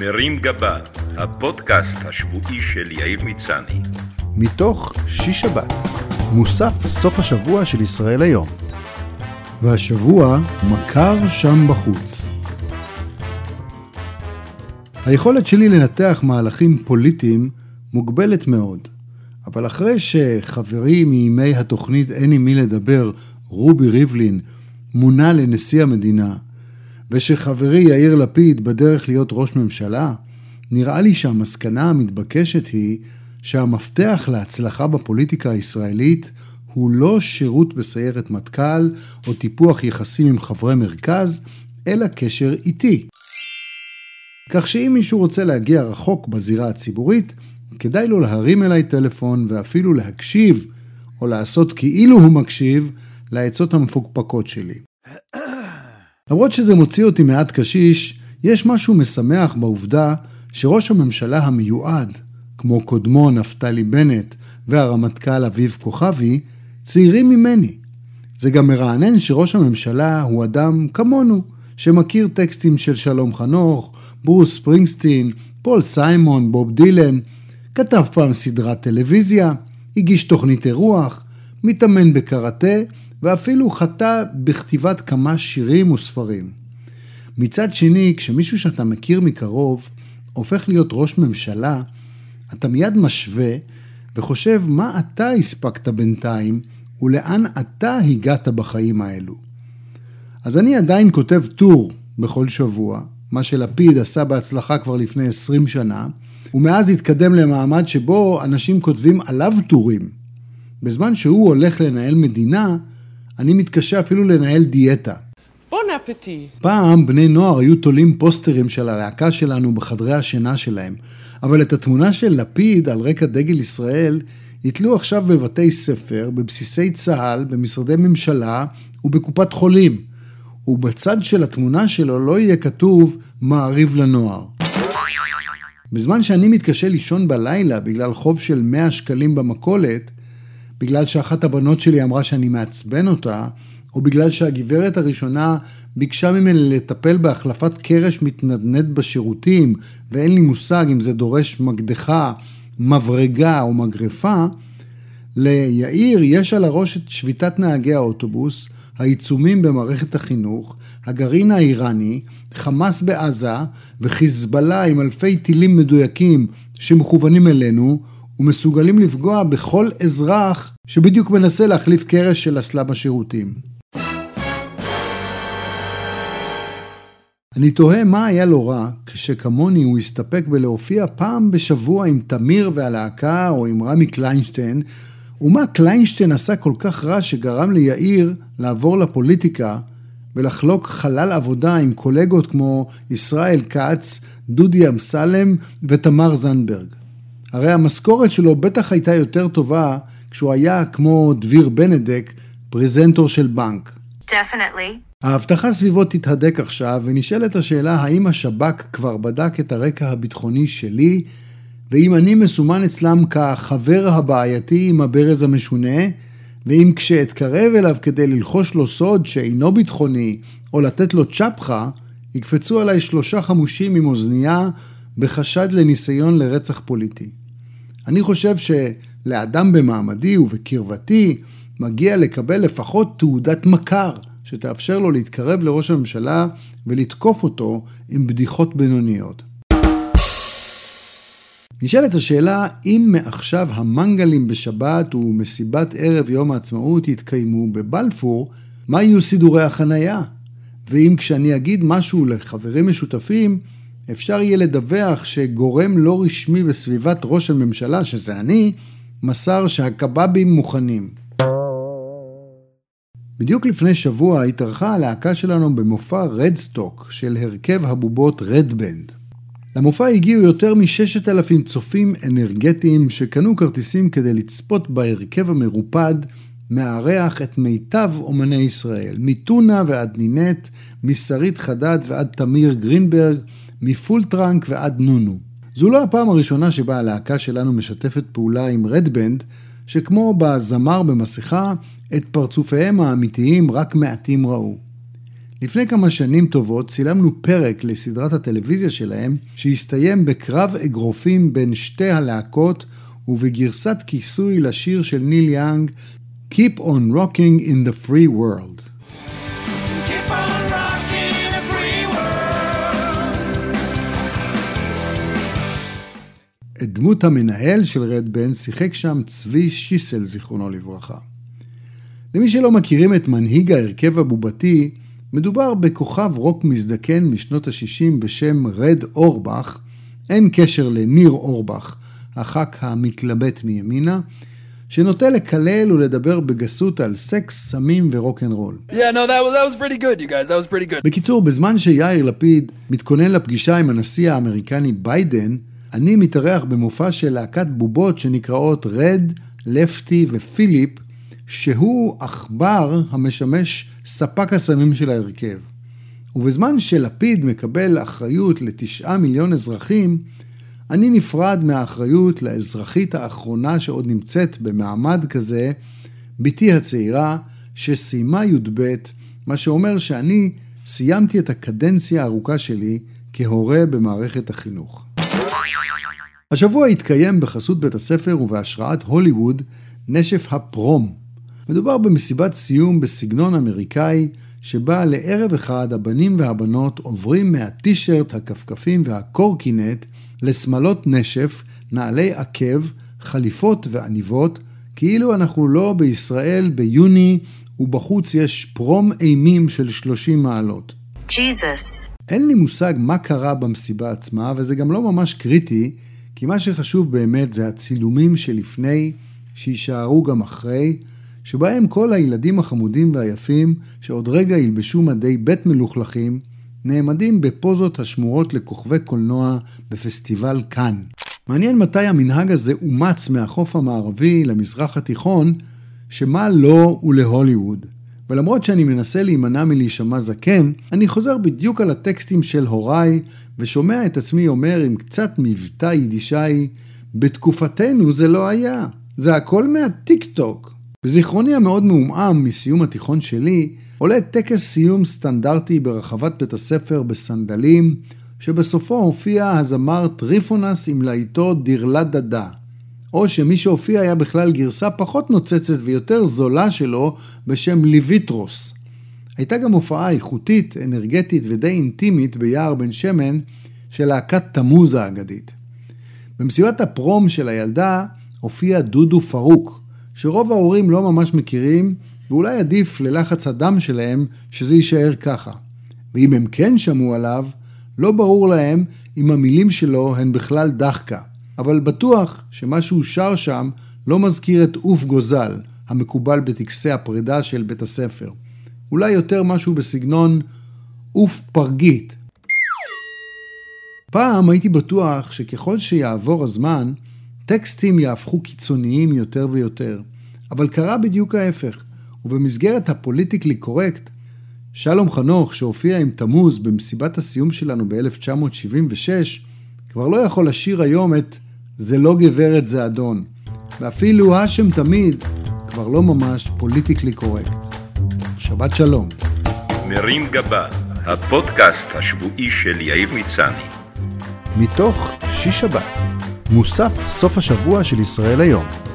מרים גבה, הפודקאסט השבועי של יאיר מצני. מתוך שיש שבת, מוסף סוף השבוע של ישראל היום. והשבוע, מכר שם בחוץ. היכולת שלי לנתח מהלכים פוליטיים מוגבלת מאוד, אבל אחרי שחברי מימי התוכנית אין עם מי לדבר, רובי ריבלין, מונה לנשיא המדינה, ושחברי יאיר לפיד בדרך להיות ראש ממשלה, נראה לי שהמסקנה המתבקשת היא שהמפתח להצלחה בפוליטיקה הישראלית הוא לא שירות בסיירת מטכ"ל או טיפוח יחסים עם חברי מרכז, אלא קשר איטי. כך שאם מישהו רוצה להגיע רחוק בזירה הציבורית, כדאי לו להרים אליי טלפון ואפילו להקשיב, או לעשות כאילו הוא מקשיב, לעצות המפוקפקות שלי. למרות שזה מוציא אותי מעט קשיש, יש משהו משמח בעובדה שראש הממשלה המיועד, כמו קודמו נפתלי בנט והרמטכ"ל אביב כוכבי, צעירים ממני. זה גם מרענן שראש הממשלה הוא אדם כמונו, שמכיר טקסטים של שלום חנוך, ברוס ספרינגסטין, פול סיימון, בוב דילן, כתב פעם סדרת טלוויזיה, הגיש תוכנית אירוח, מתאמן בקראטה ואפילו חטא בכתיבת כמה שירים וספרים. מצד שני, כשמישהו שאתה מכיר מקרוב הופך להיות ראש ממשלה, אתה מיד משווה וחושב מה אתה הספקת בינתיים ולאן אתה הגעת בחיים האלו. אז אני עדיין כותב טור בכל שבוע, מה שלפיד עשה בהצלחה כבר לפני 20 שנה, ומאז התקדם למעמד שבו אנשים כותבים עליו טורים. בזמן שהוא הולך לנהל מדינה, אני מתקשה אפילו לנהל דיאטה. בון אפטי. פעם בני נוער היו תולים פוסטרים של הלהקה שלנו בחדרי השינה שלהם, אבל את התמונה של לפיד על רקע דגל ישראל יתלו עכשיו בבתי ספר, בבסיסי צה"ל, במשרדי ממשלה ובקופת חולים. ובצד של התמונה שלו לא יהיה כתוב מעריב לנוער. בזמן שאני מתקשה לישון בלילה בגלל חוב של 100 שקלים במכולת, בגלל שאחת הבנות שלי אמרה שאני מעצבן אותה, או בגלל שהגברת הראשונה ביקשה ממני לטפל בהחלפת קרש מתנדנד בשירותים, ואין לי מושג אם זה דורש מקדחה, מברגה או מגרפה, ליאיר יש על הראש את שביתת נהגי האוטובוס, העיצומים במערכת החינוך, הגרעין האיראני, חמאס בעזה וחיזבאללה עם אלפי טילים מדויקים שמכוונים אלינו, ומסוגלים לפגוע בכל אזרח שבדיוק מנסה להחליף קרש של אסלה בשירותים. אני תוהה מה היה לו רע כשכמוני הוא הסתפק בלהופיע פעם בשבוע עם תמיר והלהקה או עם רמי קליינשטיין, ומה קליינשטיין עשה כל כך רע שגרם ליאיר לעבור לפוליטיקה ולחלוק חלל עבודה עם קולגות כמו ישראל כץ, דודי אמסלם ותמר זנדברג. הרי המשכורת שלו בטח הייתה יותר טובה כשהוא היה כמו דביר בנדק, פרזנטור של בנק. Definitely. ההבטחה סביבו תתהדק עכשיו, ונשאלת השאלה האם השב"כ כבר בדק את הרקע הביטחוני שלי, ואם אני מסומן אצלם כחבר הבעייתי עם הברז המשונה, ואם כשאתקרב אליו כדי ללחוש לו סוד שאינו ביטחוני, או לתת לו צ'פחה, יקפצו עליי שלושה חמושים עם אוזנייה בחשד לניסיון לרצח פוליטי. אני חושב שלאדם במעמדי ובקרבתי מגיע לקבל לפחות תעודת מכר שתאפשר לו להתקרב לראש הממשלה ולתקוף אותו עם בדיחות בינוניות. נשאלת השאלה אם מעכשיו המנגלים בשבת ומסיבת ערב יום העצמאות יתקיימו בבלפור, מה יהיו סידורי החנייה? ואם כשאני אגיד משהו לחברים משותפים, אפשר יהיה לדווח שגורם לא רשמי בסביבת ראש הממשלה, שזה אני, מסר שהקבבים מוכנים. בדיוק לפני שבוע התארחה הלהקה שלנו במופע רדסטוק של הרכב הבובות רדבנד. למופע הגיעו יותר מ-6,000 צופים אנרגטיים שקנו כרטיסים כדי לצפות בהרכב המרופד מארח את מיטב אומני ישראל, מטונה ועד נינט, משרית חדד ועד תמיר גרינברג, מפולטרנק ועד נונו. זו לא הפעם הראשונה שבה הלהקה שלנו משתפת פעולה עם רדבנד, שכמו בזמר במסכה, את פרצופיהם האמיתיים רק מעטים ראו. לפני כמה שנים טובות צילמנו פרק לסדרת הטלוויזיה שלהם, שהסתיים בקרב אגרופים בין שתי הלהקות ובגרסת כיסוי לשיר של ניל יאנג, Keep on Rocking in the Free World. את דמות המנהל של רד בן שיחק שם צבי שיסל, זיכרונו לברכה. למי שלא מכירים את מנהיג ההרכב הבובתי, מדובר בכוכב רוק מזדקן משנות ה-60 בשם רד אורבך, אין קשר לניר אורבך, הח"כ המתלבט מימינה, שנוטה לקלל ולדבר בגסות על סקס, סמים ורוקנרול. Yeah, no, that was that was pretty good, you guys. That was pretty good. בקיצור, בזמן שיאיר לפיד מתכונן לפגישה עם הנשיא האמריקני ביידן, אני מתארח במופע של להקת בובות שנקראות רד, לפטי ופיליפ, שהוא עכבר המשמש ספק הסמים של ההרכב. ובזמן שלפיד מקבל אחריות לתשעה מיליון אזרחים, אני נפרד מהאחריות לאזרחית האחרונה שעוד נמצאת במעמד כזה, בתי הצעירה, שסיימה י"ב, מה שאומר שאני סיימתי את הקדנציה הארוכה שלי כהורה במערכת החינוך. השבוע התקיים בחסות בית הספר ובהשראת הוליווד נשף הפרום. מדובר במסיבת סיום בסגנון אמריקאי, שבה לערב אחד הבנים והבנות עוברים מהטישרט, הכפכפים והקורקינט לשמלות נשף, נעלי עקב, חליפות ועניבות, כאילו אנחנו לא בישראל ביוני ובחוץ יש פרום אימים של 30 מעלות. Jesus. אין לי מושג מה קרה במסיבה עצמה, וזה גם לא ממש קריטי, כי מה שחשוב באמת זה הצילומים שלפני, שיישארו גם אחרי, שבהם כל הילדים החמודים והיפים, שעוד רגע ילבשו מדי בית מלוכלכים, נעמדים בפוזות השמורות לכוכבי קולנוע בפסטיבל כאן. מעניין מתי המנהג הזה אומץ מהחוף המערבי למזרח התיכון, שמה לו ולהוליווד. ולמרות שאני מנסה להימנע מלהישמע זקן, אני חוזר בדיוק על הטקסטים של הוריי, ושומע את עצמי אומר עם קצת מבטא יידישאי, בתקופתנו זה לא היה, זה הכל מהטיק טוק. בזיכרוני המאוד מעומעם מסיום התיכון שלי, עולה טקס סיום סטנדרטי ברחבת בית הספר בסנדלים, שבסופו הופיע הזמר טריפונס עם להיטו דירלה דדה. או שמי שהופיע היה בכלל גרסה פחות נוצצת ויותר זולה שלו בשם ליביטרוס. הייתה גם הופעה איכותית, אנרגטית ודי אינטימית ביער בן שמן של להקת תמוז האגדית. במסיבת הפרום של הילדה הופיע דודו פרוק, שרוב ההורים לא ממש מכירים, ואולי עדיף ללחץ הדם שלהם שזה יישאר ככה. ואם הם כן שמעו עליו, לא ברור להם אם המילים שלו הן בכלל דחקה. אבל בטוח שמה שהוא שר שם לא מזכיר את עוף גוזל, המקובל בטקסי הפרידה של בית הספר. אולי יותר משהו בסגנון עוף פרגית. פעם הייתי בטוח שככל שיעבור הזמן, טקסטים יהפכו קיצוניים יותר ויותר. אבל קרה בדיוק ההפך, ובמסגרת הפוליטיקלי קורקט, שלום חנוך, שהופיע עם תמוז במסיבת הסיום שלנו ב-1976, כבר לא יכול לשיר היום את "זה לא גברת זה אדון", ואפילו האשם תמיד כבר לא ממש פוליטיקלי קורקט. שבת שלום. מרים גבה, הפודקאסט השבועי של יאיר מצני. מתוך שיש שבת, מוסף סוף השבוע של ישראל היום.